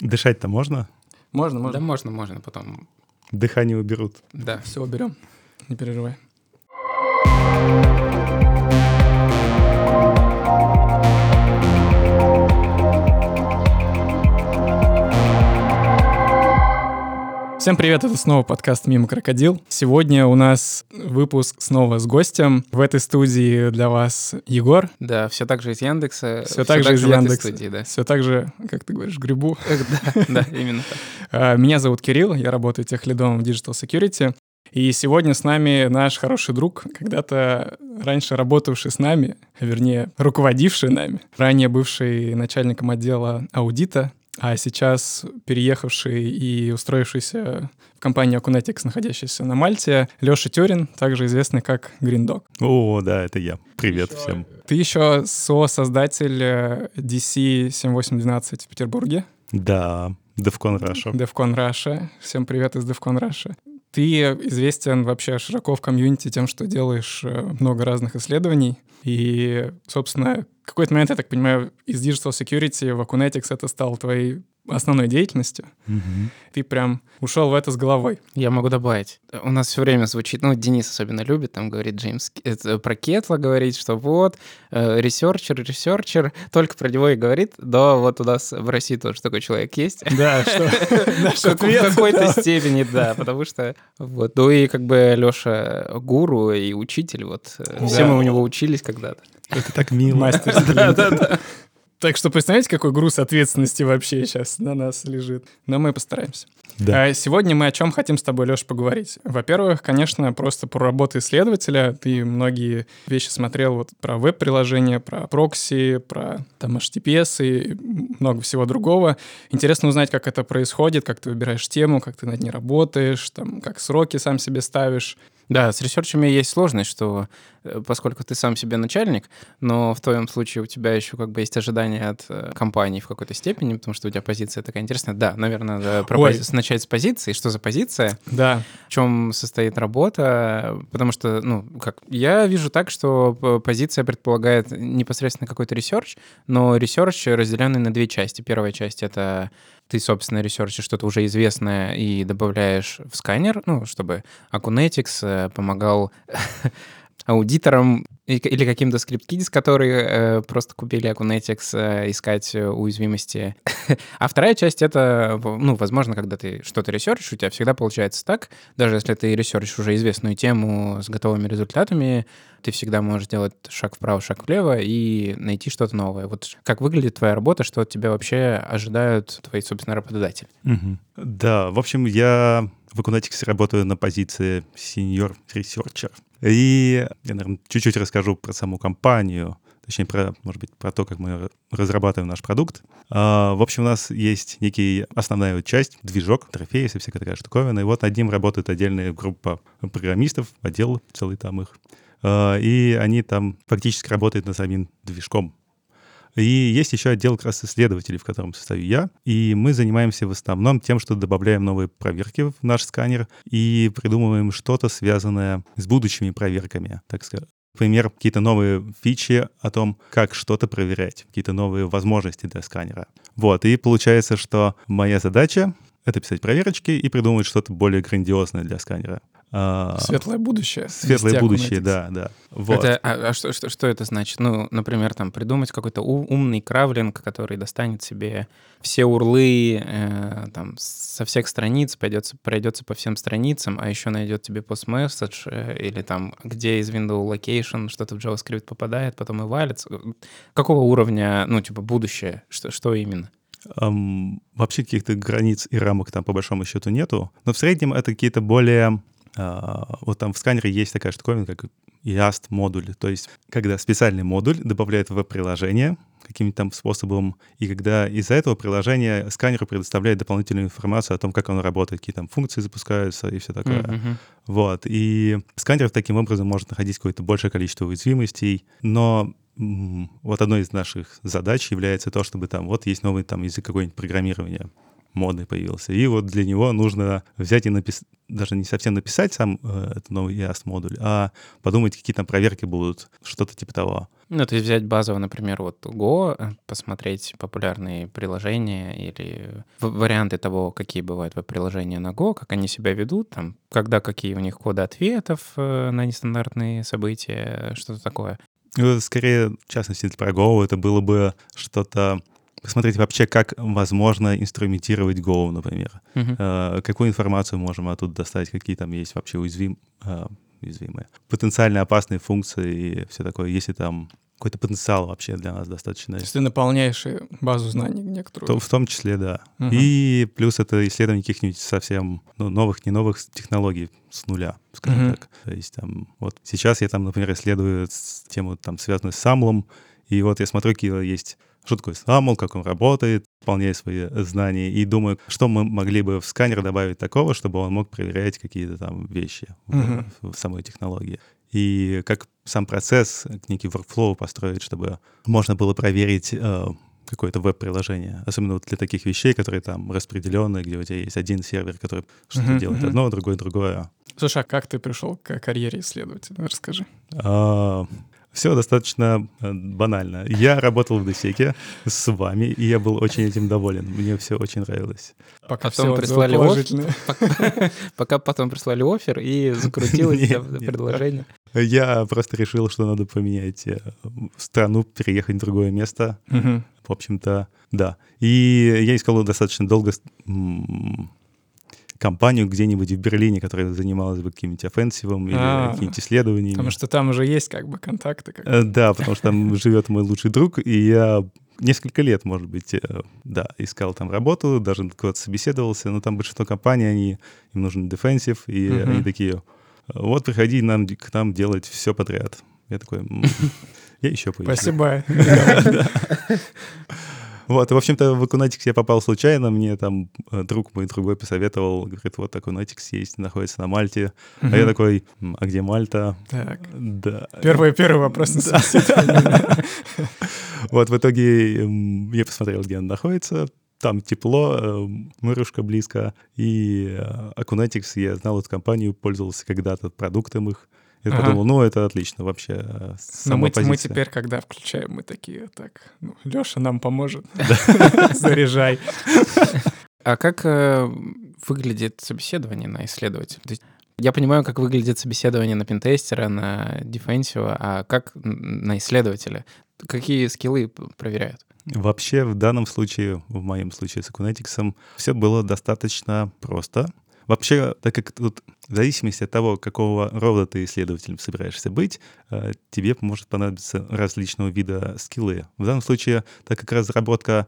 Дышать-то можно? Можно, можно. Да можно, можно потом. Дыхание уберут. Да. Все уберем. Не переживай. Всем привет, это снова подкаст «Мимо крокодил». Сегодня у нас выпуск снова с гостем. В этой студии для вас Егор. Да, все так же из Яндекса. Все так же из Яндекса. студии, да. Все так же, как ты говоришь, грибу. Да, да, именно так. А, Меня зовут Кирилл, я работаю техлидом в Digital Security. И сегодня с нами наш хороший друг, когда-то раньше работавший с нами, вернее, руководивший нами, ранее бывший начальником отдела аудита, а сейчас переехавший и устроившийся в компанию Acunetics, находящийся на Мальте, Леша Тюрин, также известный как Green Dog. О, да, это я. Привет всем. Ты еще со-создатель э, DC 7812 в Петербурге. Да, DevCon Russia. DevCon Russia. Всем привет из DevCon Russia. Ты известен вообще широко в комьюнити тем, что делаешь э, много разных исследований. И, собственно, какой-то момент, я так понимаю, из Digital Security в Acunetics это стало твоей основной деятельностью. Мгм. Ты прям ушел в это с головой. Я могу добавить. У нас все время звучит, ну, Денис особенно любит, там говорит Джеймс, это про Кетла говорит, что вот, э, researcher, researcher, только про него и говорит, да, вот у нас в России тоже такой человек есть. Да, что В какой-то степени, да, потому что вот, ну и как бы Леша гуру и учитель, вот, все Да. мы у него учились когда-то. Это так мило. Мастер Сплинтер. Так что представляете, какой груз ответственности вообще сейчас на нас лежит. Но мы постараемся. Да. А Сегодня мы о чем хотим с тобой, Леш, поговорить. Во-первых, конечно, просто про работу исследователя. Ты многие вещи смотрел вот про веб-приложения, про прокси, про там HTTPS и много всего другого. Интересно узнать, как это происходит, как ты выбираешь тему, как ты над ней работаешь, там, как сроки сам себе ставишь. Да, с research ами есть сложность, что поскольку ты сам себе начальник, но в твоем случае у тебя еще как бы есть ожидания от э, компании в какой-то степени, потому что у тебя позиция такая интересная. Да, наверное, надо про пози- начать с позиции. Что за позиция? Да, В чем состоит работа? Потому что, ну, как я вижу так, что п- позиция предполагает непосредственно какой-то research, но research разделенный на две части. Первая часть — это ты, собственно, ресерчишь что-то уже известное и добавляешь в сканер, ну, чтобы Acunetix э, помогал аудиторам и- или каким-то script kiddies, которые э, просто купили Acunetix, э, искать э, уязвимости. а вторая часть — это, ну, возможно, когда ты что-то ресерчишь, у тебя всегда получается так, даже если ты ресерчишь уже известную тему с готовыми результатами, ты всегда можешь делать шаг вправо, шаг влево и найти что-то новое. Вот как выглядит твоя работа, что от тебя вообще ожидают твои, собственно, работодатели? Да, в общем, я в Acunetics работаю на позиции senior researcher. И я, наверное, чуть-чуть расскажу про саму компанию, точнее, про, может быть, про то, как мы разрабатываем наш продукт. А, В общем, у нас есть некий основная часть, движок, интерфейс и всякая такая штуковина. И вот над ним работает отдельная группа программистов, отдел целый там их. А, И они там фактически работают над самим движком. И есть еще отдел как раз исследователей, в котором состою я. И мы занимаемся в основном тем, что добавляем новые проверки в наш сканер и придумываем что-то, связанное с будущими проверками, так сказать. Например, какие-то новые фичи о том, как что-то проверять, какие-то новые возможности для сканера. Вот, и получается, что моя задача — это писать проверочки и придумывать что-то более грандиозное для сканера. А, светлое будущее. Светлое будущее, да, да. Вот. Это, а, а что, что, что это значит? Ну, например, там придумать какой-то умный кравлинг, который достанет себе все урлы э, там, со всех страниц, пойдется, пройдется по всем страницам, а еще найдет тебе постмессидж э, или там, где из window location что-то в JavaScript попадает, потом и валится. Какого уровня, ну, типа, будущее? Что, что именно? Ам, вообще каких-то границ и рамок там по большому счету нету, но в среднем это какие-то более... а, вот там в сканере есть такая штуковина, как IAST модуль, то есть когда специальный модуль добавляет в веб-приложение каким-то там способом, и когда из-за этого приложения сканеру предоставляет дополнительную информацию о том, как оно работает, какие там функции запускаются и все такое. Мгм. Вот. И сканер таким образом может находить какое-то большее количество уязвимостей, но вот одной из наших задач является то, чтобы там вот есть новый там язык какой-нибудь программирования. Модный появился. И вот для него нужно взять и написать, даже не совсем написать сам э, этот новый EAST-модуль, а подумать, какие там проверки будут, что-то типа того. Ну, то есть взять базово, например, вот Go, э, посмотреть популярные приложения или варианты того, какие бывают веб-приложения на Go, как они себя ведут, там, когда какие у них коды ответов э, на нестандартные события, что-то такое. Ну, скорее, в частности, про Go это было бы что-то посмотреть вообще, как возможно инструментировать Go, например. Uh-huh. Какую информацию можем оттуда достать, какие там есть вообще уязвим, уязвимые, потенциально опасные функции и все такое, если там какой-то потенциал вообще для нас достаточно. То есть ты наполняешь базу знаний некоторую. То, в том числе, да. Угу. И плюс это исследование каких-нибудь совсем ну, новых, не новых технологий с нуля, скажем угу. так. То есть там вот сейчас я там, например, исследую тему там связанную с самлом, и вот я смотрю, какие есть что такое SAML, как он работает, выполняю свои знания и думаю, что мы могли бы в сканер добавить такого, чтобы он мог проверять какие-то там вещи uh-huh. в, в самой технологии. И как сам процесс, некий workflow построить, чтобы можно было проверить э, какое-то веб-приложение. Особенно вот для таких вещей, которые там распределенные, где у тебя есть один сервер, который что-то uh-huh, делает uh-huh. одно, другое другое. Слушай, а как ты пришел к карьере исследователя? Расскажи. А, все достаточно э, банально. Я работал в Десеке с вами, и я был очень этим доволен. Мне все очень нравилось. Пока потом прислали офер, пока потом прислали офер и закрутилось предложение. Я просто решил, что надо поменять э, страну, переехать в другое место. В общем-то, да. И я искал достаточно долго компанию где-нибудь в Берлине, которая занималась бы каким-нибудь офенсивом или а, какими-нибудь исследованиями. Потому что там уже есть как бы контакты. Как э, да, потому что там живет мой лучший друг, и я несколько лет, может быть, э, да, искал там работу, даже куда-то собеседовался, но там большинство компаний, они, им нужен дефенсив, и uh-huh. они такие, вот приходи нам, к нам делать все подряд. Я такой, я еще поищу. Спасибо. Вот, в общем-то, в Acunetix я попал случайно, мне там э, друг мой другой посоветовал, говорит, вот Acunetix есть, находится на Мальте. Угу. А я такой, а где Мальта? Так. Да. Первый, первый вопрос на Вот, в итоге я посмотрел, где он находится, там тепло, э, морюшка близко, и Acunetix, я знал эту компанию, пользовался когда-то продуктом их, я ага. подумал, ну, это отлично вообще. Э, Но мы, мы теперь, когда включаем, мы такие, так, ну, Леша нам поможет. Заряжай. А как э, выглядит собеседование на исследователя? Я понимаю, как выглядит собеседование на пентестера, на дефенсива, а как на исследователя? Какие скиллы проверяют? Вообще, в данном случае, в моем случае с Acunetics, все было достаточно просто. Вообще, так как тут в зависимости от того, какого рода ты исследователем собираешься быть, э, тебе может понадобиться различного вида скиллы. В данном случае, так как разработка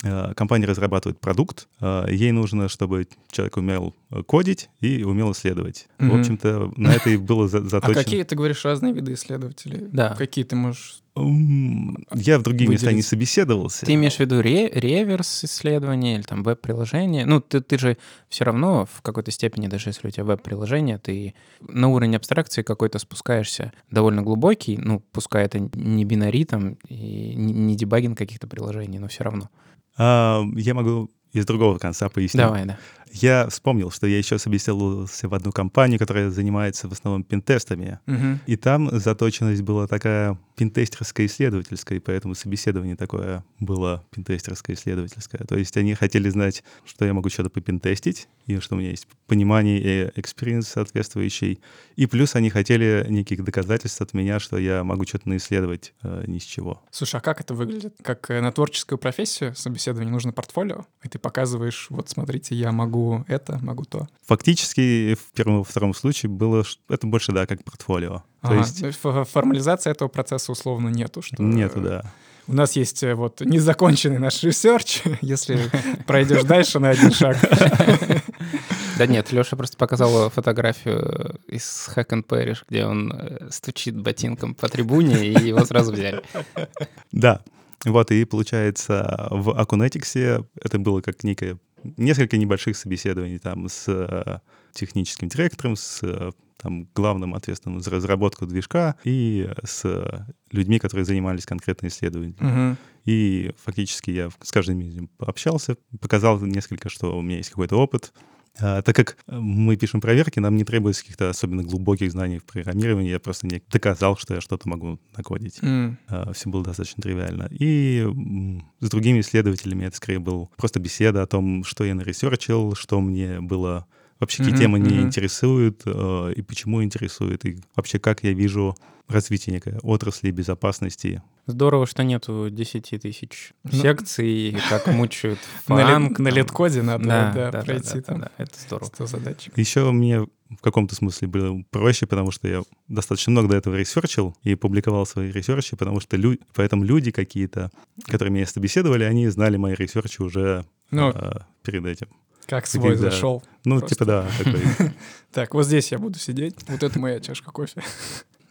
компания разрабатывает продукт, э, ей нужно, чтобы человек умел кодить и умел исследовать. Mm-hmm. В общем-то, на это и было заточено. А какие, ты говоришь, разные виды исследователей? Да. Какие ты можешь я в другие выделить. места не собеседовался. Ты имеешь в виду ре- реверс исследования или там веб-приложение? Ну, ты, ты же все равно в какой-то степени, даже если у тебя веб-приложение, ты на уровень абстракции какой-то спускаешься довольно глубокий, ну, пускай это не бинари там и не дебагинг каких-то приложений, но все равно. А, я могу из другого конца пояснить. Давай, да. Я вспомнил, что я еще собеседовался в одну компанию, которая занимается в основном пентестами. Угу. И там заточенность была такая пентестерская исследовательская, и поэтому собеседование такое было пентестерское исследовательское. То есть они хотели знать, что я могу что-то попентестить, и что у меня есть понимание и experience соответствующий. И плюс они хотели неких доказательств от меня, что я могу что-то наисследовать э, ни с чего. Слушай, а как это выглядит? Как э, на творческую профессию собеседование нужно портфолио, и ты показываешь, вот смотрите, я могу могу это, могу то. Фактически в первом и втором случае было, это больше, да, как портфолио. Ага, то есть... формализации этого процесса условно нету. Что... Нету, да. У нас есть э, вот незаконченный наш research, если пройдешь дальше на один шаг. Да нет, Леша просто показал фотографию из Hack and Perish, где он э, стучит ботинком по трибуне, и его сразу взяли. Да, вот, и получается, в Acunetics это было как некое несколько небольших собеседований там с э, техническим директором, с э, там, главным ответственным за разработку движка и с людьми, которые занимались конкретно исследованием. Угу. И фактически я с каждым из них пообщался, показал несколько, что у меня есть какой-то опыт, так как мы пишем проверки, нам не требуется каких-то особенно глубоких знаний в программировании. Я просто не доказал, что я что-то могу накодить. Mm. А, Все было достаточно тривиально. И с другими исследователями это скорее был просто беседа о том, что я наресерчил, что мне было вообще какие mm-hmm, темы mm-hmm. интересуют э, и почему интересуют, и вообще как я вижу развитие некой отрасли безопасности. Здорово, что нету 10 тысяч ну, секций, как мучают фанк. На LeetCode надо да, пройти там. Это здорово. 100 задачек. Еще мне в каком-то смысле было проще, потому что я достаточно много до этого ресерчил и публиковал свои research и, потому что лю... поэтому люди какие-то, которые меня собеседовали, они знали мои research и уже ну, э, перед этим. Как свой да. зашел. Ну, Просто. типа да. Так, вот здесь я буду сидеть. Вот это моя чашка кофе.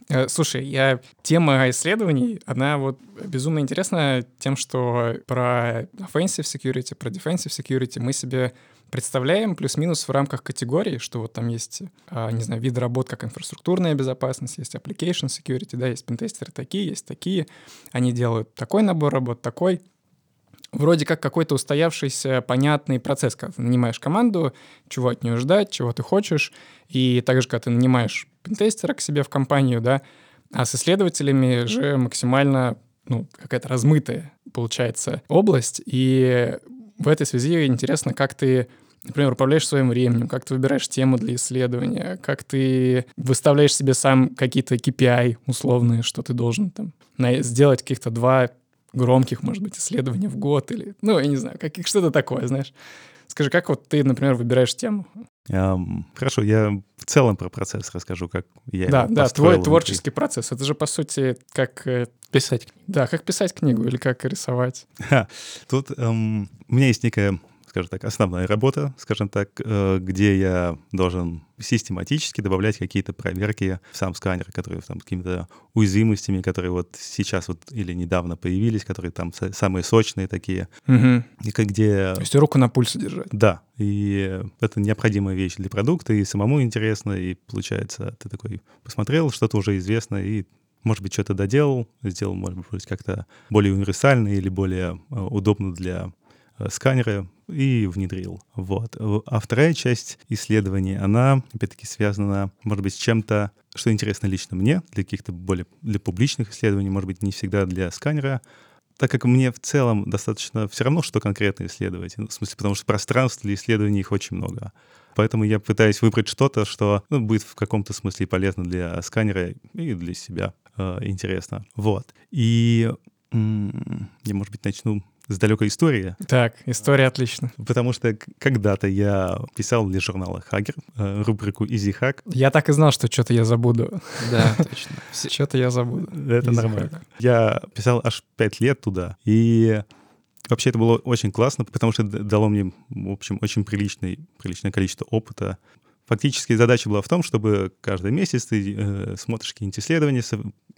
Э, слушай, я тема исследований, она вот безумно интересна тем, что про offensive security, про defensive security мы себе представляем плюс-минус в рамках категории, что вот там есть, а, не знаю, виды работ, как инфраструктурная безопасность, есть application security, да, есть пентестеры такие, есть такие. Они делают такой набор работ, такой вроде как какой-то устоявшийся, понятный процесс, когда ты нанимаешь команду, чего от нее ждать, чего ты хочешь, и также, когда ты нанимаешь пентестера к себе в компанию, да, а с исследователями же максимально ну, какая-то размытая получается область, и в этой связи интересно, как ты например, управляешь своим временем, как ты выбираешь тему для исследования, как ты выставляешь себе сам какие-то KPI условные, что ты должен там сделать каких-то два громких, может быть, исследований в год или, ну, я не знаю, как, что-то такое, знаешь. Скажи, как вот ты, например, выбираешь тему? Um, хорошо, я в целом про процесс расскажу, как я Да, да, твой внутри. творческий процесс. Это же, по сути, как... Э, писать. Да, как писать книгу или как рисовать. Ха, тут um, у меня есть некая скажем так, основная работа, скажем так, э, где я должен систематически добавлять какие-то проверки в сам сканер, которые там какими-то уязвимостями, которые вот сейчас вот или недавно появились, которые там самые сочные такие, угу. и где... То есть руку на пульсе держать. Да, и это необходимая вещь для продукта, и самому интересно, и получается, ты такой посмотрел, что-то уже известно, и может быть, что-то доделал, сделал, может быть, как-то более универсально или более э, удобно для сканеры и внедрил. Вот. А вторая часть исследований, она, опять-таки, связана, может быть, с чем-то, что интересно лично мне, для каких-то более для публичных исследований, может быть, не всегда для сканера, так как мне в целом достаточно все равно, что конкретно исследовать. Ну, в смысле, потому что пространств для исследований их очень много. Поэтому я пытаюсь выбрать что-то, что ну, будет в каком-то смысле полезно для сканера и для себя э, интересно. Вот. И я, может быть, начну с далекой истории. Так, история отлично. Потому что когда-то я писал для журнала Хагер э, рубрику Easy Hack. Я так и знал, что что-то я забуду. Да, точно. Что-то я забуду. Это нормально. Я писал аж пять лет туда, и Вообще это было очень классно, потому что дало мне, в общем, очень приличный, приличное количество опыта. Фактически задача была в том, чтобы каждый месяц ты э, смотришь какие-нибудь исследования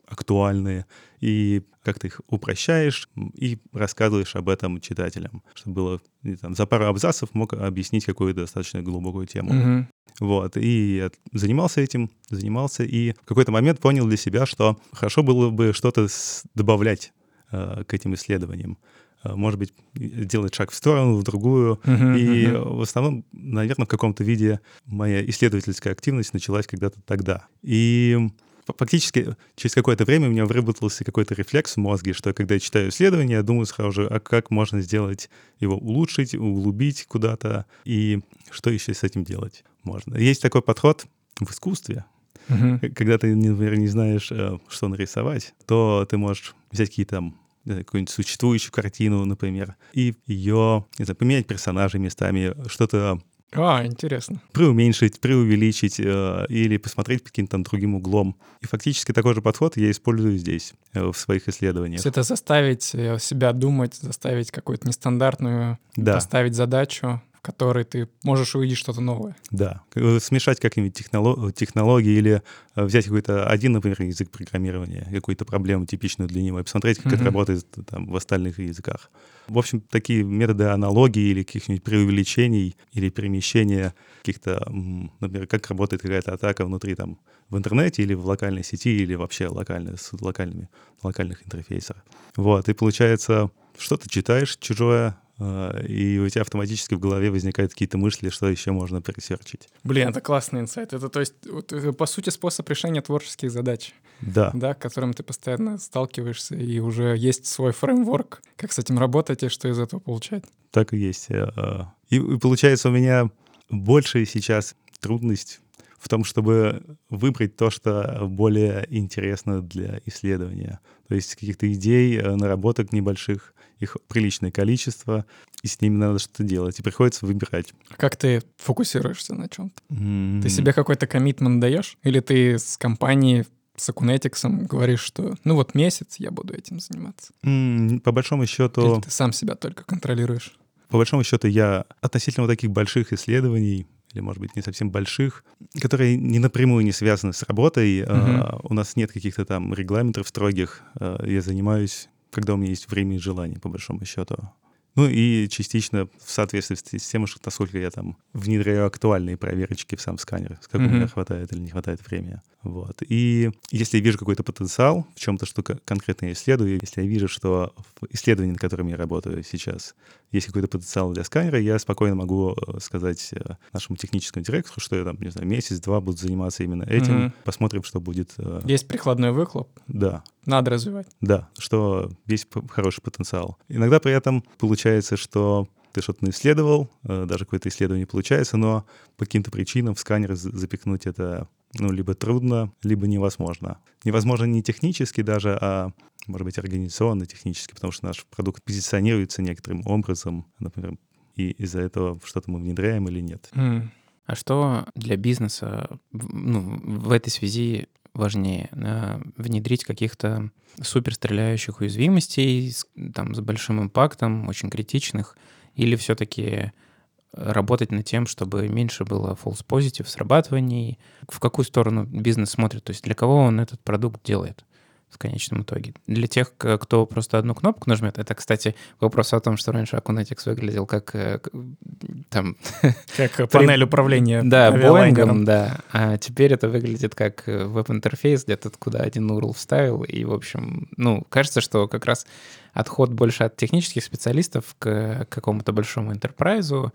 актуальные, и как ты их упрощаешь и рассказываешь об этом читателям, чтобы было там, за пару абзацев мог объяснить какую-то достаточно глубокую тему. Mm-hmm. Вот, и я занимался этим, занимался, и в какой-то момент понял для себя, что хорошо было бы что-то добавлять э, к этим исследованиям. Э, может быть, делать шаг в сторону, в другую. Uh-huh, и uh-huh. в основном, наверное, в каком-то виде моя исследовательская активность началась когда-то тогда. И фактически через какое-то время у меня выработался какой-то рефлекс в мозге, что когда я читаю исследование, я думаю сразу же, а как можно сделать его улучшить, углубить куда-то, и что еще с этим делать можно. Есть такой подход в искусстве, Uh-huh. Когда ты, например, не знаешь, э, что нарисовать, то ты можешь взять какие-то там какую-нибудь существующую картину, например, и ее, не знаю, поменять персонажей местами, что-то а, интересно. Преуменьшить, преувеличить э, или посмотреть каким-то другим углом. И фактически такой же подход я использую здесь, э, в своих исследованиях. То есть это заставить э, себя думать, заставить какую-то нестандартную, да. поставить задачу, в которой ты можешь увидеть что-то новое. Да, смешать как-нибудь технолог, технологии или э, взять какой-то один, например, язык программирования, какую-то проблему типичную для него, и посмотреть, как mm-hmm. это работает там, в остальных языках. В общем, такие методы аналогии или каких-нибудь преувеличений или перемещения каких-то, например, как работает какая-то атака внутри там в интернете или в локальной сети или вообще локально, с локальными, локальных интерфейсах. Вот, и получается, что-то читаешь чужое, э, и у тебя автоматически в голове возникают какие-то мысли, что еще можно пересерчить. Блин, это классный инсайт. Это, то есть, вот, это, по сути, способ решения творческих задач, Да, да, к которым ты постоянно сталкиваешься, и уже есть свой фреймворк, как с этим работать и что из этого получать. так и есть. Э, И, и получается у меня большая сейчас трудность в том, чтобы выбрать то, что более интересно для исследования. То есть каких-то идей, э, наработок небольших, их приличное количество, и с ними надо что-то делать. И приходится выбирать. А Как ты фокусируешься на чем-то? М, Ты себе какой-то коммитмент даешь? Или ты с компанией, с Акунетиксом говоришь, что ну вот месяц я буду этим заниматься? м, По большому счету... Или ты сам себя только контролируешь? По большому счету, я относительно вот таких больших исследований, или, может быть, не совсем больших, которые не напрямую не связаны с работой, э, у нас нет каких-то там регламентов строгих. э, я занимаюсь, когда у меня есть время и желание, по большому счету. Ну и частично в соответствии с тем, что- насколько я там внедряю актуальные проверочки в сам сканер, сколько у меня хватает или не хватает времени. Вот. И если я вижу какой-то потенциал в чем-то, что ко- конкретно я исследую, если я вижу, что в исследовании, над которым я работаю сейчас, есть какой-то потенциал для сканера, я спокойно могу э, сказать э, нашему техническому директору, что я там, не знаю, месяц-два буду заниматься именно этим, Мгм. посмотрим, что будет. э, Есть прикладной выхлоп, Да, надо развивать. да, что есть хороший потенциал. Иногда при этом получается, что ты что-то наисследовал, э, даже какое-то исследование получается, но по каким-то причинам в сканер за- запихнуть это ну, либо трудно, либо невозможно. Невозможно не технически даже, а, может быть, организационно технически, потому что наш продукт позиционируется некоторым образом, например, и из-за этого что-то мы внедряем или нет. М. А что для бизнеса ну, в этой связи важнее? да, Внедрить каких-то супер стреляющих уязвимостей там, с большим импактом, очень критичных, или все-таки работать над тем, чтобы меньше было false positive срабатываний? В какую сторону бизнес смотрит? То есть для кого он этот продукт делает? в конечном итоге. Для тех, кто просто одну кнопку нажмет, это, кстати, вопрос о том, что раньше Acunetics выглядел как э, там Как панель управления да. Боингом, да. А теперь это выглядит как э, веб-интерфейс, где-то куда один URL вставил. И, в общем, ну, кажется, что как раз отход больше от технических специалистов к какому-то большому интерпрайзу,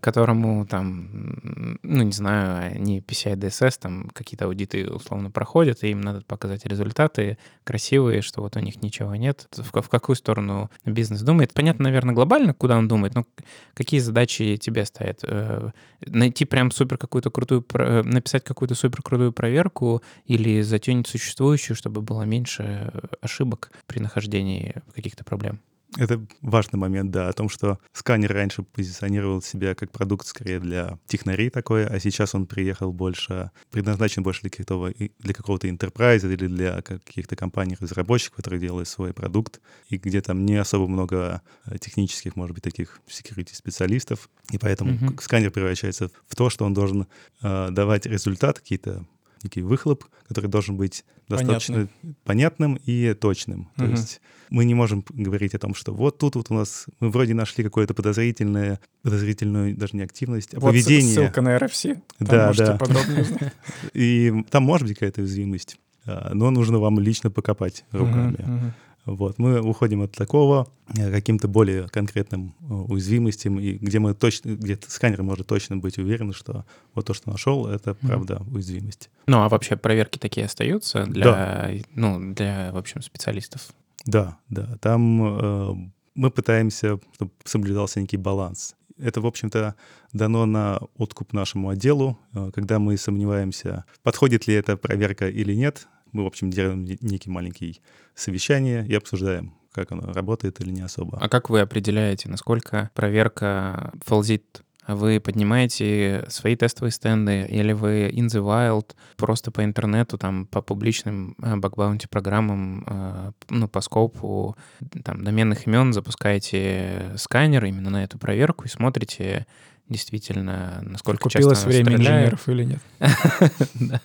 которому там, ну, не знаю, они PCI DSS, там какие-то аудиты условно проходят, и им надо показать результаты красивые, что вот у них ничего нет. В, в какую сторону бизнес думает? Понятно, наверное, глобально, куда он думает, но какие задачи тебе ставят? Э, Найти прям супер какую-то крутую, э, написать какую-то супер крутую проверку или затюнить существующую, чтобы было меньше э, ошибок при нахождении каких-то проблем? Это важный момент, да, о том, что сканер раньше позиционировал себя как продукт скорее для технарей такой, а сейчас он приехал больше, предназначен больше для какого-то, для какого-то enterprise или для каких-то компаний-разработчиков, которые делают свой продукт, и где там не особо много э, технических, может быть, таких security-специалистов, и поэтому к- сканер превращается в то, что он должен э, давать результат, какие-то некий выхлоп, который должен быть достаточно понятным и точным. То Мгм. есть мы не можем говорить о том, что вот тут вот у нас мы вроде нашли какое-то подозрительное, подозрительную даже не активность, а Вот ссылка поведение. на RFC. Там Да, можете да. подробнее узнать. И там может быть какая-то уязвимость, а, но нужно вам лично покопать руками. Мгм, мгм. Вот, мы уходим от такого э, к каким-то более конкретным э, уязвимостям, и где мы точно, где сканер может точно быть уверен, что вот то, что нашел, это правда уязвимость. Ну, а вообще проверки такие остаются для, ну, для, в общем, специалистов? Да, да. Там э, мы пытаемся, чтобы соблюдался некий баланс. Это, в общем-то, дано на откуп нашему отделу. Э, Когда мы сомневаемся, подходит ли эта проверка или нет, мы, в общем, делаем не- некий маленький совещание и обсуждаем, как оно работает или не особо. А как вы определяете, насколько проверка фолзит? Вы поднимаете свои тестовые стенды или вы in the wild просто по интернету, там, по публичным бакбаунти программам, э, ну, по скопу там, доменных имен запускаете сканер именно на эту проверку и смотрите действительно, насколько Купилось часто время стреляет. инженеров или нет?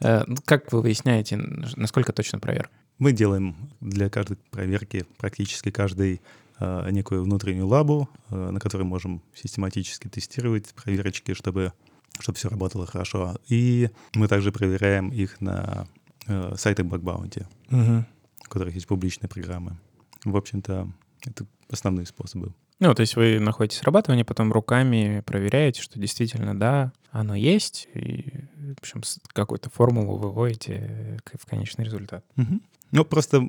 Э, ну, Как вы выясняете, насколько точно проверка? Мы делаем для каждой проверки, практически каждой, э, некую внутреннюю лабу, э, на которой можем систематически тестировать проверочки, чтобы, чтобы все работало хорошо. И мы также проверяем их на э, сайтах Bounty, Мгм. у которых есть публичные программы. В общем-то, Это основные способы. Ну, то есть вы находите срабатывание, потом руками проверяете, что действительно, да, оно есть, и, в общем, какую-то формулу выводите в конечный результат. Угу. Ну, просто,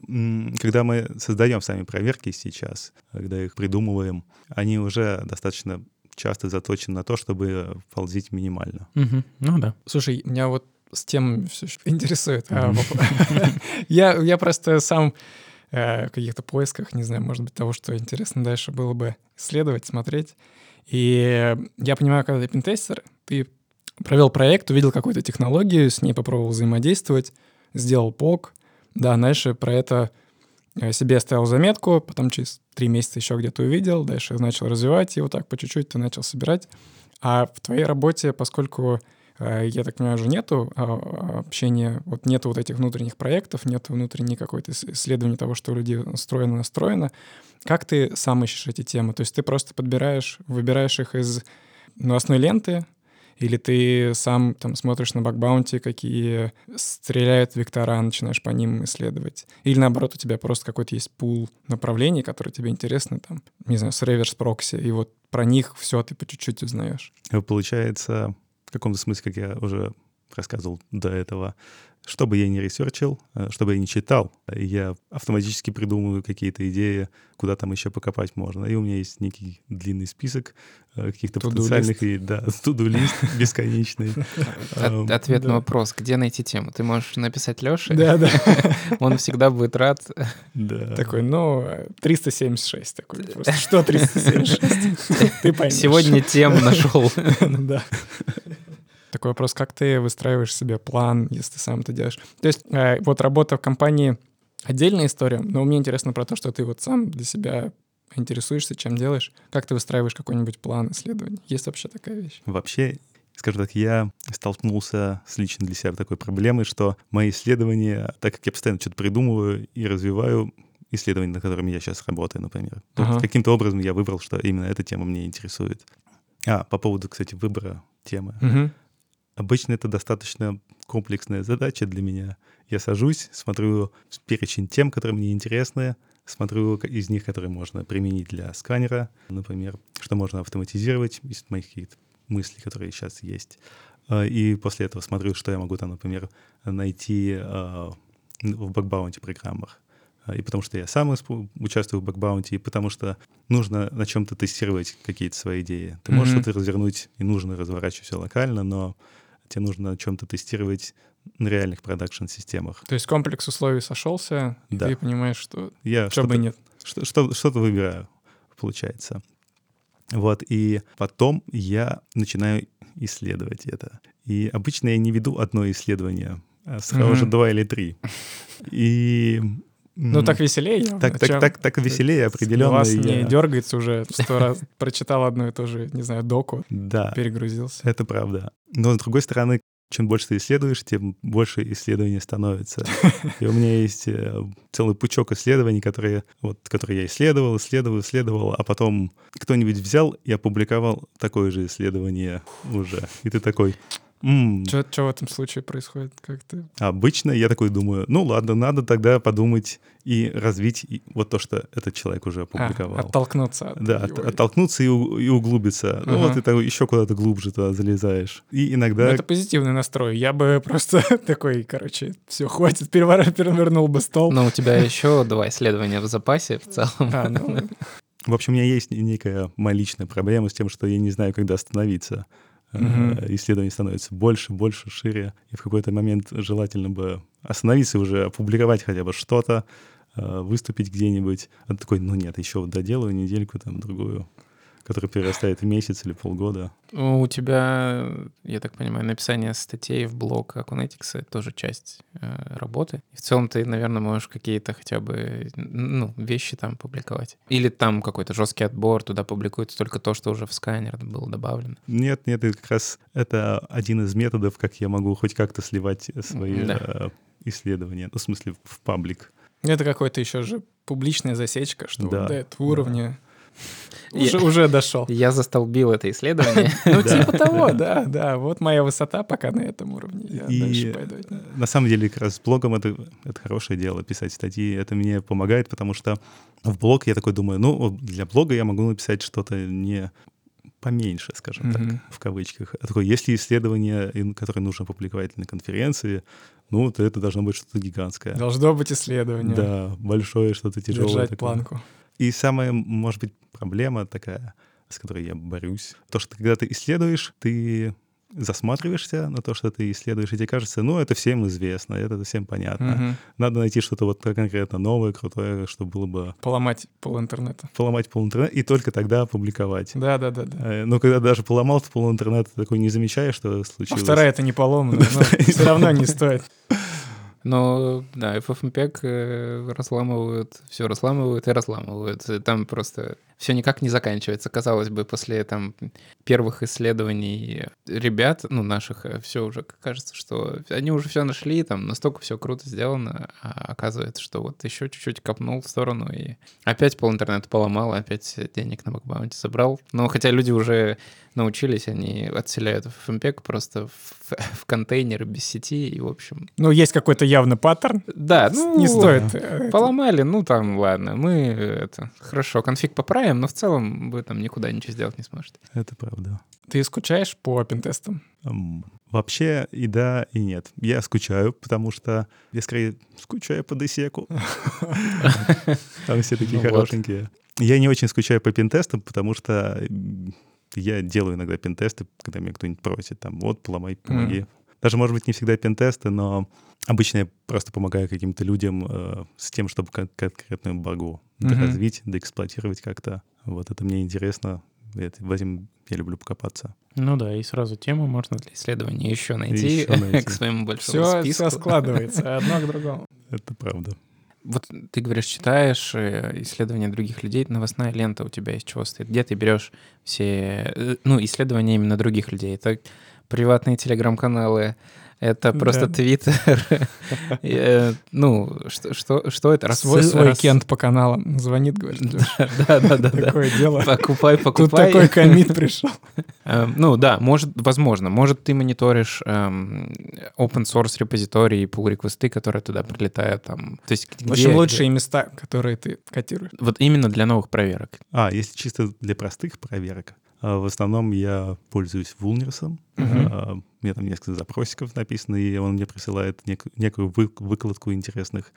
когда мы создаем сами проверки сейчас, когда их придумываем, они уже достаточно часто заточены на то, чтобы ползить минимально. Угу. Ну да. Слушай, меня вот с тем все интересует. А, я, просто сам э, в каких-то поисках, не знаю, может быть, того, что интересно дальше было бы исследовать, смотреть. И я понимаю, когда ты пентестер, ты провел проект, увидел какую-то технологию, с ней попробовал взаимодействовать, сделал ПОК, да, дальше про это э, себе оставил заметку, потом через три месяца еще где-то увидел, дальше начал развивать, и вот так по чуть-чуть ты начал собирать. А в твоей работе, поскольку Э, я так понимаю, уже нету а, общения, вот нету вот этих внутренних проектов, нету внутренней какой-то исследования того, что у людей устроено, настроено. Как ты сам ищешь эти темы? То есть ты просто подбираешь, выбираешь их из новостной ленты, или ты сам там смотришь на bug bounty, какие стреляют вектора, начинаешь по ним исследовать. Или наоборот, у тебя просто какой-то есть пул направлений, которые тебе интересны, там, не знаю, с reverse proxy, и вот про них все ты по чуть-чуть узнаешь. Получается, в каком-то смысле, как я уже рассказывал до этого, что бы я ни ресерчил, э, что бы я ни читал, я автоматически придумываю какие-то идеи, куда там еще покопать можно. И у меня есть некий длинный список э, каких-то потенциальных и да, туду-лист бесконечный. Ответ на вопрос, где найти тему? Ты можешь написать Леше. Да, да. Он всегда будет рад. Да. Такой, ну, 376 такой. Просто что 376? Ты поймешь. Сегодня тему нашел. Да. Такой вопрос, как ты выстраиваешь себе план, если ты сам это делаешь? То есть э, вот работа в компании — отдельная история, но мне интересно про то, что ты вот сам для себя интересуешься, чем делаешь. Как ты выстраиваешь какой-нибудь план исследований? Есть вообще такая вещь? Вообще, скажем так, я столкнулся с лично для себя такой проблемой, что мои исследования, так как я постоянно что-то придумываю и развиваю, исследования, над которыми я сейчас работаю, например. Ага. Каким-то образом я выбрал, что именно эта тема меня интересует. А, по поводу, кстати, выбора темы. Угу. Обычно это достаточно комплексная задача для меня. Я сажусь, смотрю перечень тем, которые мне интересны, смотрю из них, которые можно применить для сканера, например, что можно автоматизировать из моих каких-то мыслей, которые сейчас есть. А, и после этого смотрю, что я могу там, например, найти а, в bug bounty программах. А, и потому что я сам участвую в bug bounty, и потому что нужно на чем-то тестировать какие-то свои идеи. Ты можешь mm-hmm. что-то развернуть, и нужно разворачивать все локально, но тебе нужно на чем-то тестировать на реальных продакшн-системах. То есть комплекс условий сошелся, и да. ты понимаешь, что Я что бы нет. Что, что, что-то выбираю, получается. Вот, и потом я начинаю исследовать это. И обычно я не веду одно исследование, а сразу mm-hmm. же два или три. И ну, так веселее. Так, так, так, так веселее определенно. Вас я... не дергается уже сто раз. Прочитал одно и то же, не знаю, доку. Да. Перегрузился. Это правда. Но, с другой стороны, чем больше ты исследуешь, тем больше исследований становится. И у меня есть э, целый пучок исследований, которые, вот, которые я исследовал, исследовал, исследовал, а потом кто-нибудь взял и опубликовал такое же исследование уже. И ты такой, Mm. Что в этом случае происходит? Как ты? Обычно я такой думаю, ну ладно, надо тогда подумать и развить вот то, что этот человек уже опубликовал. А, оттолкнуться. От да, от, оттолкнуться и, и углубиться. Uh-huh. Ну вот ты так, еще куда-то глубже туда залезаешь. И иногда... Ну, это позитивный настрой. Я бы просто такой, короче, все, хватит, перевернул бы стол. Но у тебя еще два исследования в запасе в целом. А, ну... В общем, у меня есть некая моя личная проблема с тем, что я не знаю, когда остановиться uh исследований становится больше, больше, шире. И в какой-то момент желательно бы остановиться уже, опубликовать хотя бы что-то, э, выступить где-нибудь. А ты такой, ну нет, еще вот доделаю недельку там другую который перерастает в месяц или полгода. У тебя, я так понимаю, написание статей в блог Acunetics — это тоже часть э, работы. И в целом ты, наверное, можешь какие-то хотя бы ну, вещи там публиковать. Или там какой-то жесткий отбор, туда публикуется только то, что уже в сканер было добавлено. Нет, нет, это как раз это один из методов, как я могу хоть как-то сливать свои да. э, исследования, ну, в смысле, в паблик. Это какой-то еще же публичная засечка, что да, до этого уровня Уже, уже дошел. Я застолбил это исследование. Ну, типа того, да, да. Вот моя высота пока на этом уровне. Я дальше пойду. на самом деле, как раз с блогом это, это хорошее дело, писать статьи. Это мне помогает, потому что в блог я такой думаю, ну, для блога я могу написать что-то не поменьше, скажем так, в кавычках. А такой, если исследование, ин- которое нужно публиковать на конференции, ну, то это должно быть что-то гигантское. Должно быть исследование. Да, большое, что-то тяжелое. Держать такое. планку. И самая, может быть, проблема такая, с которой я борюсь, то, что когда ты исследуешь, ты засматриваешься на то, что ты исследуешь, и тебе кажется, ну, это всем известно, это всем понятно. Мгм. Надо найти что-то вот конкретно новое, крутое, что было бы Поломать пол интернета. поломать пол интернета, и только тогда публиковать. Да, да. Э, Но когда даже поломал пол интернета, ты такой не замечаешь, что А случилось. вторая это не поломана, но все равно не стоит. Но, да, FFmpeg э, разламывают, все разламывают и разламывают. И Там просто все никак не заканчивается. Казалось бы, после там первых исследований ребят, ну, наших, все уже кажется, что они уже все нашли, там настолько все круто сделано, а оказывается, что вот еще чуть-чуть копнул в сторону и опять пол интернета поломал, опять денег на бакбаунти собрал. Но хотя люди уже научились, они отселяют FFmpeg просто в, в контейнеры без сети, и, в общем... Ну, есть какой-то явный паттерн. Да, ну, Не стоит. э, Поломали, ну там, ладно, мы это хорошо, конфиг поправим, но в целом вы там никуда ничего сделать не сможете. Это правда. Ты скучаешь по пентестам? Вообще и да, и нет. Я скучаю, потому что я скорее скучаю по десеку. Там все такие Ну хорошенькие. Я не очень скучаю по пентестам, потому что я делаю иногда пентесты, когда меня кто-нибудь просит, там, вот, поломай, помоги. Даже, может быть, не всегда пентесты, но обычно я просто помогаю каким-то людям э, с тем, чтобы кон- конкретную багу Мгм. развить, доэксплуатировать как-то. Вот это мне интересно. В этом я люблю покопаться. Ну да, и сразу тему можно для исследования еще найти, еще найти. к своему большому Все, списку. все складывается одно к другому. Это правда. Вот ты говоришь, читаешь э, исследования других людей, новостная лента у тебя из чего стоит? Где ты берешь все, э, ну, исследования именно других людей? Это приватные телеграм-каналы, это просто Да. твиттер. Э, Ну, что, что, что это? Свой, свой кент по каналам звонит, говорит, «Лёш, Да, да, да, да. такое дело. Покупай, Тут покупай. такой комит пришел. Эм, Ну да, может, возможно. Может, ты мониторишь эм, open source репозитории и pull реквесты которые туда прилетают. Там. То есть, В общем, лучшие места, которые ты котируешь. Вот именно для новых проверок. А, если чисто для простых проверок, в основном я пользуюсь Вулнерсом. Мгм. А, У меня там несколько запросиков написано, и он мне присылает нек- некую вы- выкладку интересных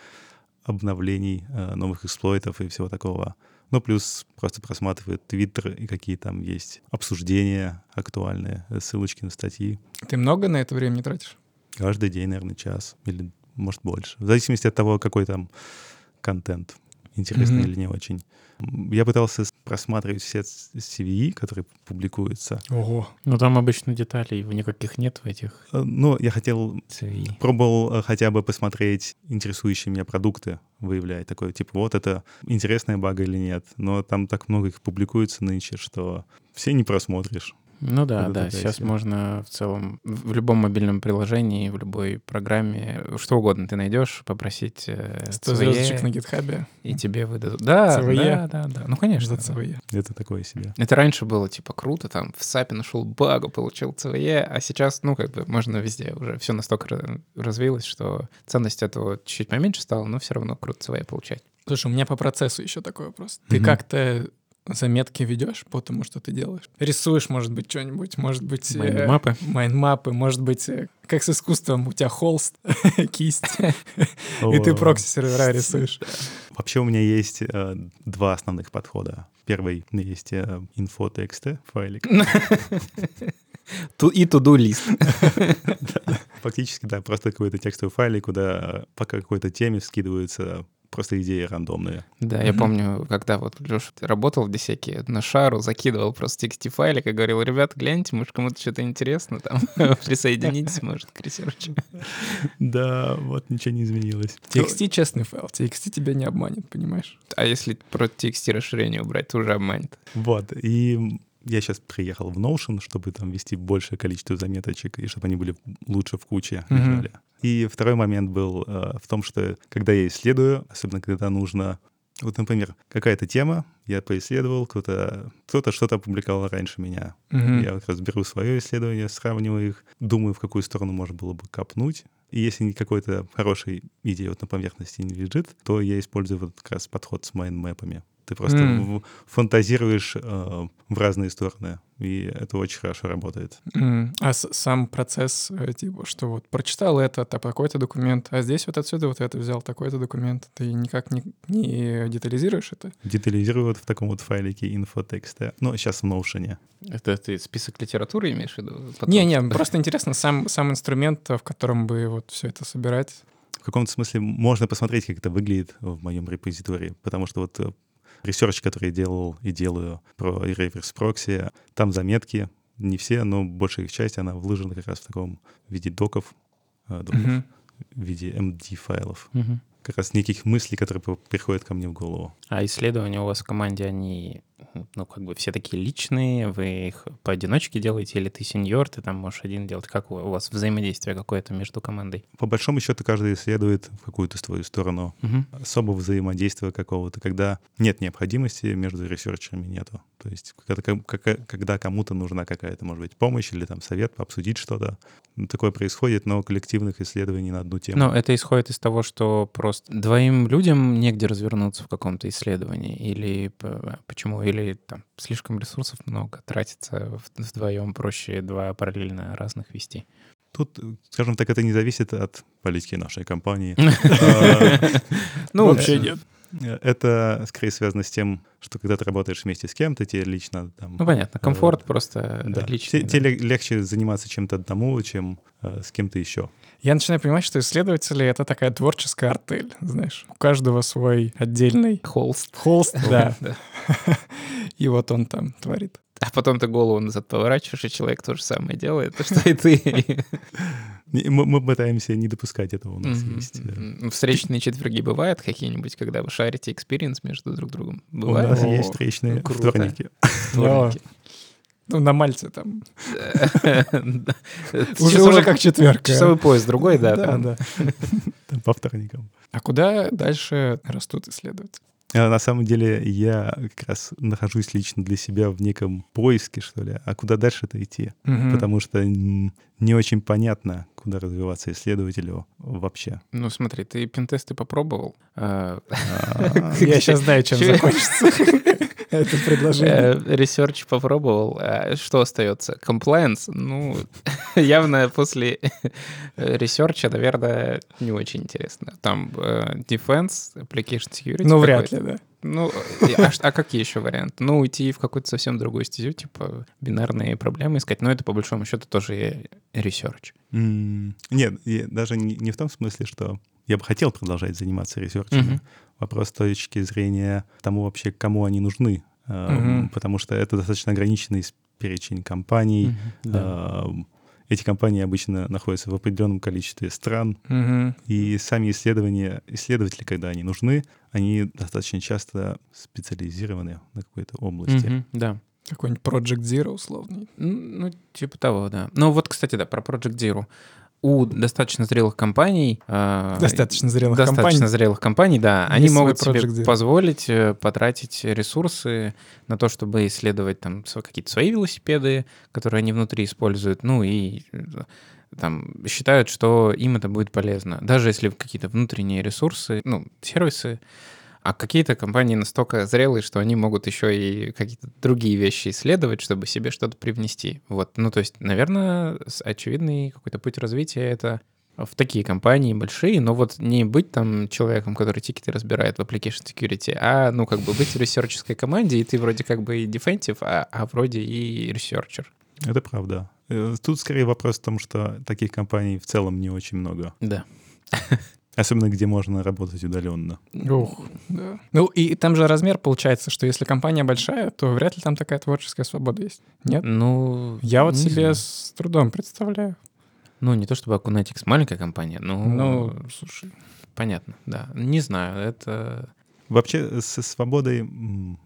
обновлений, а, новых эксплойтов и всего такого. Ну, плюс просто просматривает Твиттер и какие там есть обсуждения актуальные, э, ссылочки на статьи. Ты много на это времени тратишь? Каждый день, наверное, час или, может, больше. В зависимости от того, какой там контент, интересный Мгм. или не очень. Я пытался просматривать все CVE, которые публикуются. Ого. Ну там обычно деталей никаких нет в этих Но я хотел, CVE. пробовал э, хотя бы посмотреть интересующие меня продукты, выявлять такой, типа, вот это интересная бага или нет. Но там так много их публикуется нынче, что все не просмотришь. Ну да, да. Сейчас себе. можно в целом в любом мобильном приложении, в любой программе, что угодно ты найдешь, попросить э, 100 CVE, звездочек на GitHub е и тебе выдадут. Да, CVE. да, да, да. Ну, конечно. за да. CVE. Это такое себе. Это раньше было типа круто, там в SAP е нашел багу, получил CVE, а сейчас, ну, как бы можно везде уже все настолько развилось, что ценность этого чуть поменьше стала, но все равно круто CVE получать. Слушай, у меня по процессу еще такой вопрос. Ты Мгм. как-то заметки ведешь по тому, что ты делаешь? Рисуешь, может быть, что-нибудь, может быть... э, Майндмапы. Майндмапы, может быть, э, как с искусством, у тебя холст, кисть, и ты прокси-сервера рисуешь. Вообще у меня есть э, два основных подхода. Первый — есть э, info.txt, файлик. И to-do list. Фактически, да, просто какой-то текстовый файлик, куда э, по какой-то теме скидываются просто идеи рандомные. Да, я помню, когда вот Леша работал в DSec е, на шару закидывал просто TXT-файлик и говорил, ребята, гляньте, может, кому-то что-то интересно там, присоединитесь, может, к research у. Да, вот ничего не изменилось. TXT — честный файл. TXT тебя не обманет, понимаешь? А если про TXT расширение убрать, то уже обманет. Вот, и я сейчас приехал в Notion, чтобы там вести большее количество заметочек, и чтобы они были лучше в куче лежали. И второй момент был э, в том, что когда я исследую, особенно когда нужно Вот, например, какая-то тема, я поисследовал, кто-то кто что-то опубликовал раньше меня. Мгм. Я вот разберу свое исследование, сравниваю их, думаю, в какую сторону можно было бы копнуть. И если какой-то хорошей идеи вот на поверхности не лежит, то я использую вот как раз подход с майндмэпами. Ты просто в- фантазируешь э, в разные стороны, и это очень хорошо работает. М, А с- сам процесс, э, типа, что вот прочитал это, та- такой-то документ, а здесь вот отсюда вот это взял, такой-то документ, ты никак не, не детализируешь это? Детализирую вот в таком вот файлике инфотекста. Ну, сейчас в Notion. Это ты список литературы имеешь в виду? Не-не, просто интересно сам, сам инструмент, в котором бы вот все это собирать. В каком-то смысле можно посмотреть, как это выглядит в моем репозитории, потому что вот э, research, который я делал и делаю про reverse proxy, там заметки, не все, но большая их часть, она вложена как раз в таком виде доков, э, доков, Мгм. в виде MD-файлов. Мгм. Как раз неких мыслей, которые приходят ко мне в голову. А исследования у вас в команде, они, ну, как бы все такие личные, вы их поодиночке делаете, или ты сеньор, ты там можешь один делать? Как у вас взаимодействие какое-то между командой? По большому счету каждый исследует в какую-то свою сторону. Мгм. Особого взаимодействия какого-то, когда нет необходимости, между ресерчерами нету. То есть когда, когда кому-то нужна какая-то, может быть, помощь или там совет, обсудить что-то. Ну, Такое происходит, но коллективных исследований на одну тему. Ну, это исходит из того, что просто двоим людям негде развернуться в каком-то исследовании, или почему, или там слишком ресурсов много, тратится в- вдвоем проще два параллельно разных вести. Тут, скажем так, это не зависит от политики нашей компании. Ну, Вообще нет. Э, Это скорее связано с тем, что когда ты работаешь вместе с кем-то, тебе лично там... Ну, понятно, комфорт э, просто да, личный. те- да. тебе лег- легче заниматься чем-то одному, чем э, с кем-то еще. Я начинаю понимать, что исследователи — это такая творческая артель, знаешь. У каждого свой отдельный Холст. холст, да, Да. и вот он там творит. А потом ты голову назад поворачиваешь, и человек то же самое делает, что и ты. Мы, мы пытаемся не допускать этого у нас Мгм, есть. мгм. Встречные четверги бывают какие-нибудь, когда вы шарите experience между друг другом? У Бывает? нас О, есть встречные ну, круто. вторники. Вторники. Ну, на Мальте там. Да. Уже, как четверка. Часовой пояс другой, да. Да, да. По вторникам. А куда дальше растут исследователи? А На самом деле я как раз нахожусь лично для себя в неком поиске, что ли, а куда дальше-то идти? Мгм. Потому что не очень понятно, куда развиваться исследователю вообще. Ну, смотри, ты пентесты попробовал? А, А, Я сейчас знаю, чем закончится это предложение. э, Research попробовал. А Что остается? Compliance? Ну, явно после research а, наверное, не очень интересно. Там э, defense, application security. Ну, вряд ли, да. Ну, а, а какие еще варианты? Ну, уйти в какую-то совсем другую стезю, типа бинарные проблемы искать. Но это, по большому счету, тоже research. м, Нет, даже не не в том смысле, что я бы хотел продолжать заниматься ресерчем. Мгм. Вопрос с точки зрения тому вообще, кому они нужны. Эм, Мгм. Потому что это достаточно ограниченный перечень компаний. Да. Эм, Эти компании обычно находятся в определенном количестве стран, Мгм. и сами исследования, исследователи, когда они нужны, они достаточно часто специализированы на какой-то области. Мгм, Да. Какой-нибудь Project Zero условный. Н- Ну, типа того, да. Ну, вот, кстати, да, про Project Zero. У достаточно зрелых компаний... а, Достаточно зрелых достаточно компаний. зрелых компаний, да, они могут себе позволить э, потратить ресурсы на то, чтобы исследовать там какие-то свои велосипеды, которые они внутри используют, ну и э, там считают, что им это будет полезно, даже если какие-то внутренние ресурсы, ну, сервисы, а какие-то компании настолько зрелые, что они могут еще и какие-то другие вещи исследовать, чтобы себе что-то привнести. Вот, ну то есть, наверное, очевидный какой-то путь развития это в такие компании большие, но вот не быть там человеком, который тикеты разбирает в application security, а, ну, как бы быть в ресерческой команде, и ты вроде как бы и defensive, а, а вроде и researcher. Это правда. Э, Тут скорее вопрос в том, что таких компаний в целом не очень много. Да. Особенно где можно работать удаленно. Ух, да. Ну, и там же размер получается, что если компания большая, то вряд ли там такая творческая свобода есть. Нет? Ну, Я вот себе знаю. с трудом представляю. Ну, не то чтобы Acunetix маленькая компания, но... Ну, слушай. Понятно, да. Не знаю, это... Вообще со свободой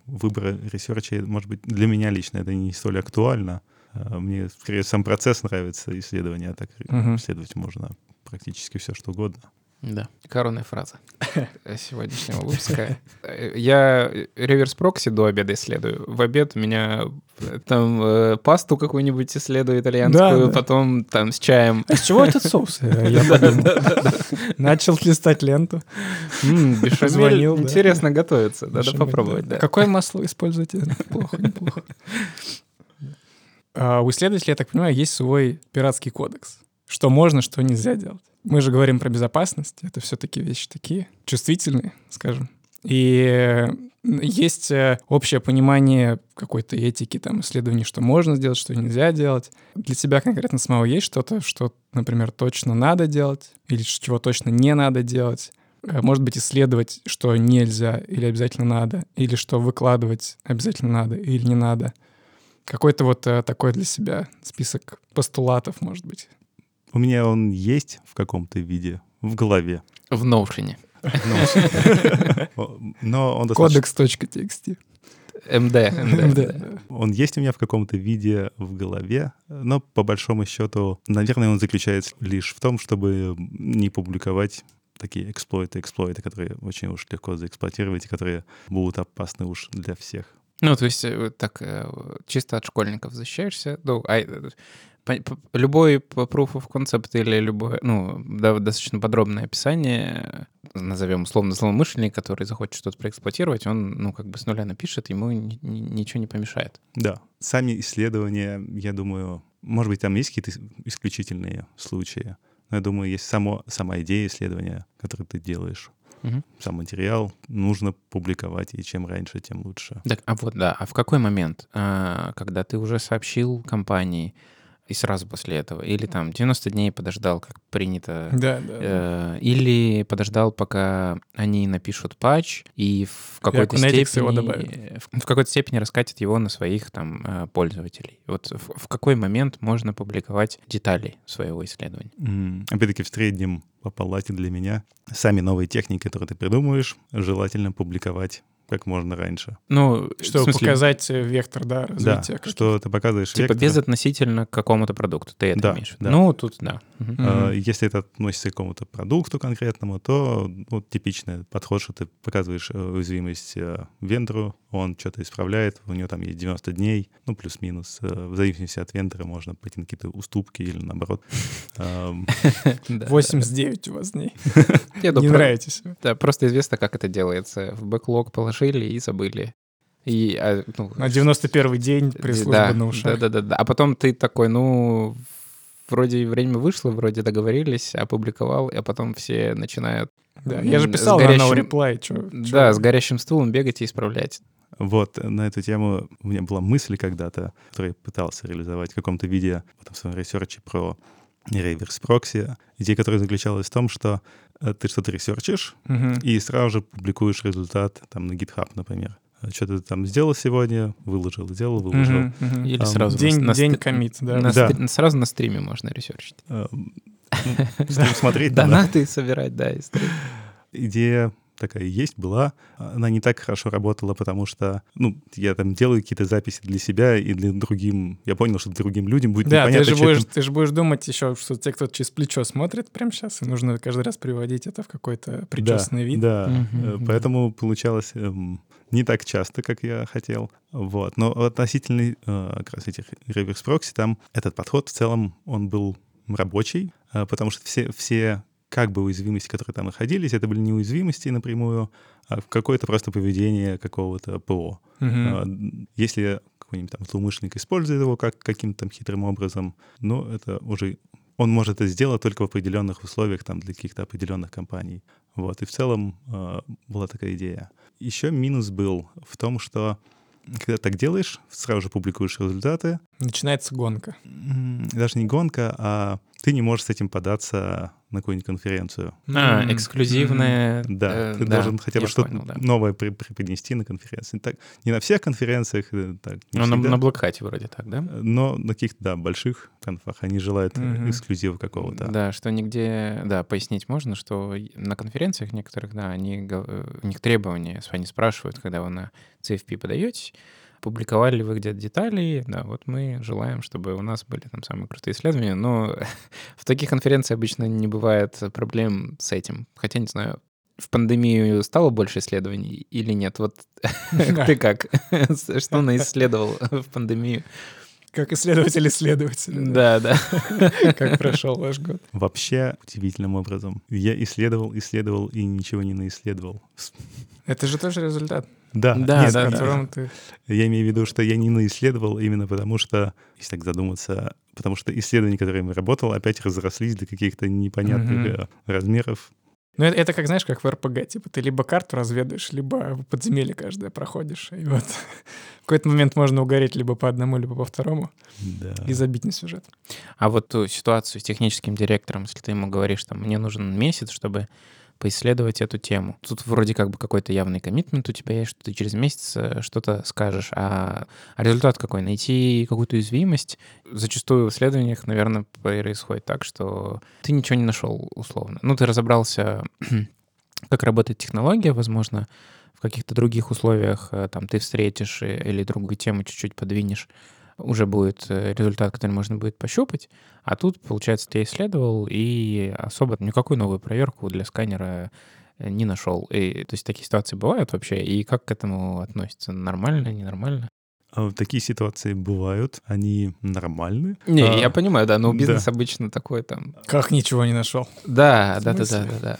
выбора research а, может быть, для меня лично это не столь актуально. А, Мне скорее сам процесс нравится исследования, а так Мгм. исследовать можно практически все, что угодно. Да, коронная фраза сегодняшнего выпуска. Я reverse proxy до обеда исследую. В обед у меня э, там э, пасту какую-нибудь исследую итальянскую, Да, да. потом там с чаем. А с чего этот соус? Я. Начал листать ленту. Бешамель интересно готовится, надо попробовать. Какое масло используете? Плохо, неплохо. А, У исследователей, я так понимаю, есть свой пиратский кодекс. Что можно, что нельзя делать. Мы же говорим про безопасность. Это все-таки вещи такие чувствительные, скажем. И есть э, общее понимание какой-то этики, там, исследований, что можно сделать, что нельзя делать. Для тебя конкретно самого есть что-то, что, например, точно надо делать или чего точно не надо делать? Э, Может быть, исследовать, что нельзя или обязательно надо, или что выкладывать обязательно надо или не надо. Какой-то вот э, такой для себя список постулатов, может быть. У меня он есть в каком-то виде в голове. В. О, Но он достаточно... Кодекс.txt. МД. Он есть у меня в каком-то виде в голове, но по большому счету, наверное, он заключается лишь в том, чтобы не публиковать такие эксплойты, эксплойты, которые очень уж легко заэксплуатировать и которые будут опасны уж для всех. Ну, то есть э, так э, чисто от школьников защищаешься. Ну, а, э, любой proof of concept или любое, ну, да, достаточно подробное описание, назовем условно злоумышленник, который захочет что-то проэксплуатировать, он, ну, как бы с нуля напишет, ему ни- ни- ничего не помешает. Да, сами исследования, я думаю, может быть, там есть какие-то ис- исключительные случаи, но я думаю, есть само, сама идея исследования, которую ты делаешь. Мгм. Сам материал нужно публиковать, и чем раньше, тем лучше. Так, а вот, да, а в какой момент, а, когда ты уже сообщил компании, и сразу после этого, или там 90 дней подождал, как принято Да, да. Э, Или подождал, пока они напишут патч и в какой-то его степени добавят. в в какой-то степени раскатит его на своих там э, пользователей. Вот в, в какой момент можно публиковать детали своего исследования? М, Опять-таки, в среднем палате для меня сами новые техники, которые ты придумываешь, желательно публиковать как можно раньше. Ну, Чтобы в смысле, показать э, вектор, да, Да, развития. что ты показываешь типа вектор. безотносительно к какому-то продукту. Ты это Да, имеешь да. Ну, тут да. Мгм. Если это относится к какому-то продукту конкретному, то вот, типичный подход, что ты показываешь э, уязвимость э, вендору, он что-то исправляет, у него там есть 90 дней, ну, плюс-минус. В зависимости от вендора можно пойти на какие-то уступки или наоборот. Ам, Да. 89 у вас дней. Я Не про- нравитесь. да, просто известно, как это делается. В бэклог положили и забыли. И, а, ну, На 91 день Да, пресс-служба на ушах. Да, да, да, да. А потом ты такой, ну, вроде время вышло, вроде договорились, опубликовал, а потом все начинают Да, Я же писал с на горящим- no reply. чё- Да, чё- с горящим стулом бегать и исправлять. Вот, на эту тему у меня была мысль когда-то, которую я пытался реализовать в каком-то виде в этом своем ресерче про реверс прокси. Идея, которая заключалась в том, что э, ты что-то ресерчишь, Мгм. и сразу же публикуешь результат там на GitHub, например. Что ты там сделал сегодня, выложил, сделал, выложил. Мгм, мгм. Или Ам, сразу День, на, день комит, да. на Да. стри- сразу на стриме можно ресерчить. Эм, ну, стрим смотреть надо. Донаты собирать, да, и стрим. Идея такая есть, была. Она не так хорошо работала, потому что, ну, я там делаю какие-то записи для себя и для другим. Я понял, что другим людям будет Да, ты непонятно, же, что будешь, это- ты же будешь думать еще, что те, кто через плечо смотрит прямо сейчас, и нужно каждый раз приводить это в какой-то причесанный да, вид. Да, мгм. поэтому получалось эм, не так часто, как я хотел. Вот. Но относительно э, как раз этих реверс-прокси, там этот подход в целом, он был рабочий, э, потому что все, все как бы уязвимости, которые там находились, это были не уязвимости напрямую, а какое-то просто поведение какого-то ПО. А, н- Если какой-нибудь там злоумышленник использует его как каким-то там хитрым образом, ну, это уже... Он может это сделать только в определенных условиях, там, для каких-то определенных компаний. Вот, и в целом а, была такая идея. Еще минус был в том, что когда так делаешь, сразу же публикуешь результаты, Начинается гонка. даже не гонка, а ты не можешь с этим податься на какую-нибудь конференцию. А, эксклюзивное... Да, э, ты да, должен хотя бы что-то понял, да. новое при- преподнести на конференции. Так, не на всех конференциях, э, так, не Ну, на, на блокхате вроде так, да? Но на каких-то, да, больших конфах они желают э, Мгм. эксклюзива какого-то. Да, что нигде, да, пояснить можно, что на конференциях некоторых, да, они, э, у них требования, они спрашивают, когда вы на CFP подаетесь, опубликовали ли вы где-то детали. Да, вот мы желаем, чтобы у нас были там самые крутые исследования. Но в таких конференциях обычно не бывает проблем с этим. Хотя, не знаю, в пандемию стало больше исследований или нет? Вот ты как? Что наисследовал в пандемию? Как исследователь исследователь. Да, да. Как прошел ваш год? Вообще удивительным образом. Я исследовал, исследовал и ничего не наисследовал. Это же тоже результат. Да, Да, нет, да, в да. котором ты... Я имею в виду, что я не наисследовал именно потому, что, если так задуматься, потому что исследования, которыми я работал, опять разрослись до каких-то непонятных э, размеров. Ну, это, это как, знаешь, как в РПГ. Типа ты либо карту разведываешь, либо подземелье каждое проходишь. И вот в какой-то момент можно угореть либо по одному, либо по второму Да. и забить на сюжет. А вот ту ситуацию с техническим директором, если ты ему говоришь, там, мне нужен месяц, чтобы поисследовать эту тему. Тут вроде как бы какой-то явный коммитмент у тебя есть, что ты через месяц э, что-то скажешь. А, а результат какой? Найти какую-то уязвимость. Зачастую в исследованиях, наверное, происходит так, что ты ничего не нашел условно. Ну, ты разобрался, как работает технология, возможно, в каких-то других условиях э, там ты встретишь э, или другую тему чуть-чуть подвинешь, уже будет э, результат, который можно будет пощупать. А тут, получается, ты исследовал и особо никакую новую проверку для сканера э, не нашел. И, то есть такие ситуации бывают вообще? И как к этому относятся? Нормально, ненормально? А такие ситуации бывают, они нормальны. Не, А, я понимаю, да, но да. бизнес обычно такой там... Как ничего не нашел? Да, да, да, да, да, да.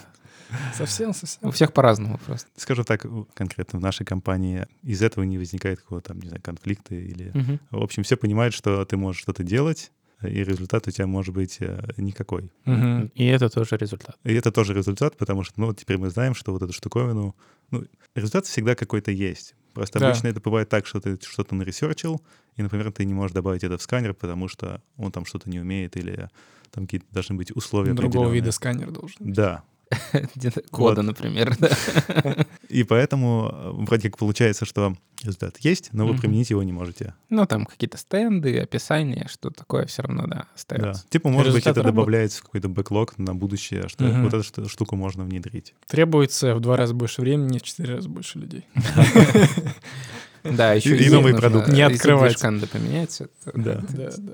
Совсем, совсем. У всех по-разному просто. Скажу так, конкретно в нашей компании из этого не возникает какого-то, там, не знаю, конфликта или... Мгм. В общем, все понимают, что ты можешь что-то делать, и результат у тебя может быть э, никакой. Мгм. И это тоже результат. И это тоже результат, потому что, ну, теперь мы знаем, что вот эту штуковину... Ну, результат всегда какой-то есть. Просто Да. обычно это бывает так, что ты что-то наресерчил, и, например, ты не можешь добавить это в сканер, потому что он там что-то не умеет, или там какие-то должны быть условия Другого вида сканер должен. быть. Да. Кода, например. И поэтому э, вроде как получается, что результат есть, но вы применить его не можете. Ну, там какие-то стенды, описания, что такое все равно, да, Да. остается. Типа, может быть, это добавляется в какой-то бэклог на будущее, что вот эту шту- штуку можно внедрить. Требуется в два раза больше времени, в четыре раза больше людей. Да, еще И новый продукт. Не открывать. Надо поменять. это- Да. Да, да.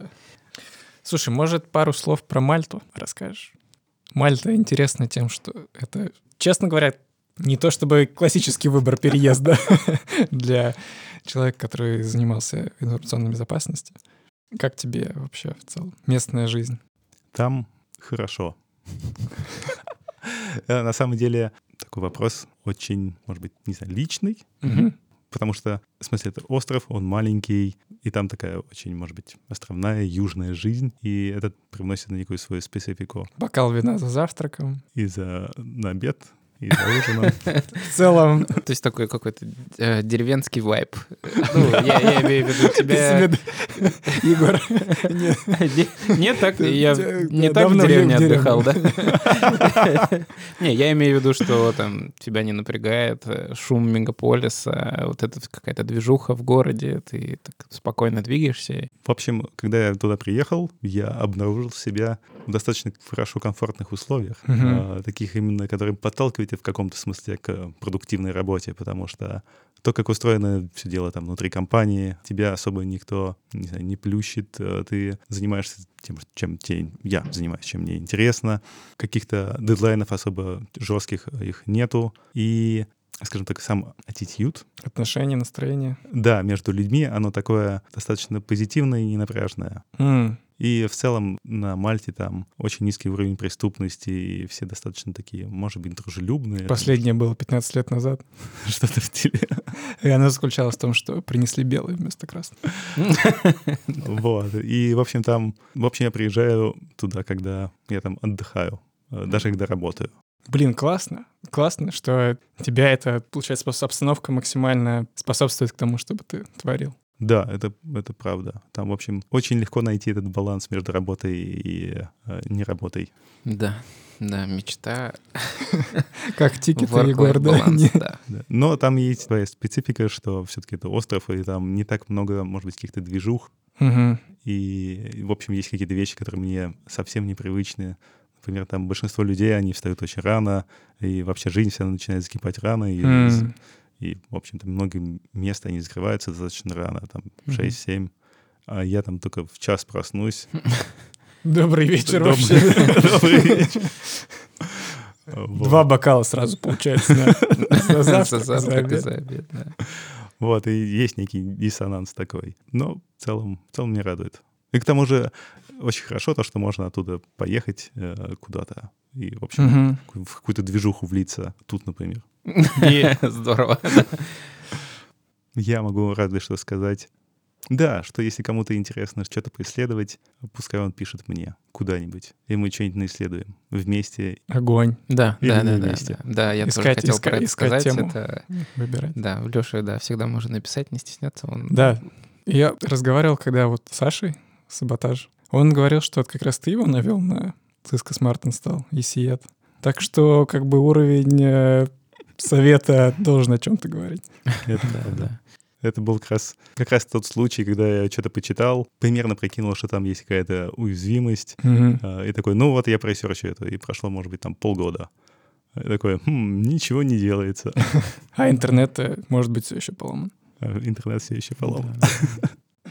Слушай, может, пару слов про Мальту расскажешь? Мальта интересна тем, что это, честно говоря, не то чтобы классический выбор переезда для человека, который занимался информационной безопасностью. Как тебе вообще в целом местная жизнь? Там хорошо. Э, На самом деле, такой вопрос очень, может быть, не знаю, личный. Потому что, в смысле, это остров, он маленький, и там такая очень, может быть, островная южная жизнь, и это привносит на некую свою специфику Бокал вина за завтраком. и за на обед, и за ужином. В целом, То есть такой какой-то э, деревенский вайб. Ну, я, я имею в виду тебя... Егор, не- Не- Не так, я не так в деревне отдыхал, да? Не, я имею в виду, что там тебя не напрягает э, шум мегаполиса, вот эта какая-то движуха в городе, ты так спокойно двигаешься. В общем, когда я туда приехал, я обнаружил себя в достаточно хорошо комфортных условиях, а, таких именно, которые подталкивают в каком-то смысле к продуктивной работе, потому что то, как устроено все дело там внутри компании, тебя особо никто не, знаю, не плющит, э, ты занимаешься тем, чем тебе, я занимаюсь, чем мне интересно, каких-то дедлайнов особо жестких их нету, и скажем так, сам attitude, отношения, настроение. да, между людьми, оно такое достаточно позитивное и ненапряжное. М, И в целом на Мальте там очень низкий уровень преступности, и все достаточно такие, может быть, дружелюбные. Последнее было 15 лет назад. Что-то в стиле. И оно заключалось в том, что принесли белый вместо красного. Вот. И, в общем, там... В общем, я приезжаю туда, когда я там отдыхаю, э, даже когда работаю. Блин, классно. Классно, что тебя это, получается, обстановка максимально способствует к тому, чтобы ты творил. Да, это, это правда. Там, в общем, очень легко найти этот баланс между работой и э, неработой. Да, да, мечта. Как тикеты, Егор, да? Но там есть своя специфика, что все-таки это остров, и там не так много, может быть, каких-то движух. И, в общем, есть какие-то вещи, которые мне совсем непривычны. Например, там большинство людей, они встают очень рано, и вообще жизнь вся начинает закипать рано, и. И, в общем-то, многие места, они закрываются достаточно рано, там, в Мгм. 6-7. А я там только в час проснусь. Добрый вечер вообще. Добрый вечер. Два бокала сразу получается. За завтрак, За обед. за обед, да. Вот, и есть некий диссонанс такой. Но в целом, в целом меня радует. И к тому же очень хорошо то, что можно оттуда поехать э, куда-то и, в общем, Мгм. в какую-то движуху влиться. Тут, например. И- Здорово. Я могу разве что сказать. Да, что если кому-то интересно что-то поисследовать, пускай он пишет мне куда-нибудь, и мы что-нибудь наисследуем вместе. Огонь Да, да, Именно да, да, вместе. да. Да, я тоже Искать- хотел иска- про это искать сказать. тему. Это, выбирать. да, в Лёше, да, всегда можно написать, не стесняться. Он Да. Я разговаривал, когда вот с Сашей, саботаж, он говорил, что это как раз ты его навел на Cisco Smart Install и Сиет. Так что как бы уровень э, совета должен о чем-то говорить. Это Да, правда. да. Это был как раз, как раз тот случай, когда я что-то почитал, примерно прикинул, что там есть какая-то уязвимость, а, и такой, ну вот я просерчу это, и прошло, может быть, там полгода. И такой, «Хм, ничего не делается. А интернет, э, может быть, все еще поломан. А Интернет все еще поломан.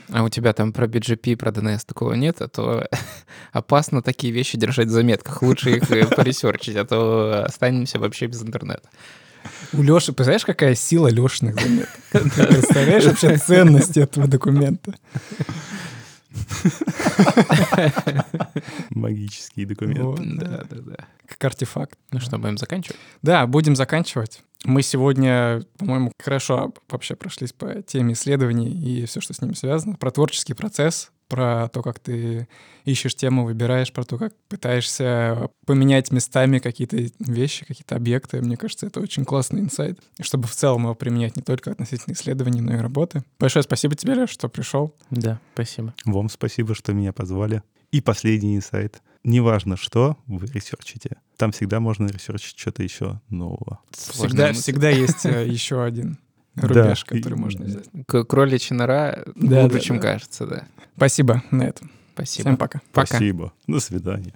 А у тебя там про BGP, про DNS такого нет, а то опасно такие вещи держать в заметках. Лучше их э, поресерчить, а то останемся вообще без интернета. У Леши, представляешь, какая сила Лешиных заметок? Ты представляешь вообще ценность этого документа? Магический документ. Вот, Да, да, да. Как артефакт. Ну что, будем заканчивать? Да, будем заканчивать. Мы сегодня, по-моему, хорошо вообще прошлись по теме исследований и все, что с ним связано. Про творческий процесс, про то, как ты ищешь тему, выбираешь, про то, как пытаешься поменять местами какие-то вещи, какие-то объекты. Мне кажется, это очень классный инсайт, чтобы в целом его применять не только относительно исследований, но и работы. Большое спасибо тебе, Леш, что пришел. Да, спасибо. Вам спасибо, что меня позвали. И последний инсайт. Неважно, что вы ресерчите, там всегда можно ресерчить что-то еще нового. Всегда, всегда есть э, еще один Да, рубеж, и- который можно взять. Кроличья нора Да, глубже, да, чем да. кажется, да. Спасибо на этом. Спасибо. Всем пока. Пока. Спасибо. До свидания.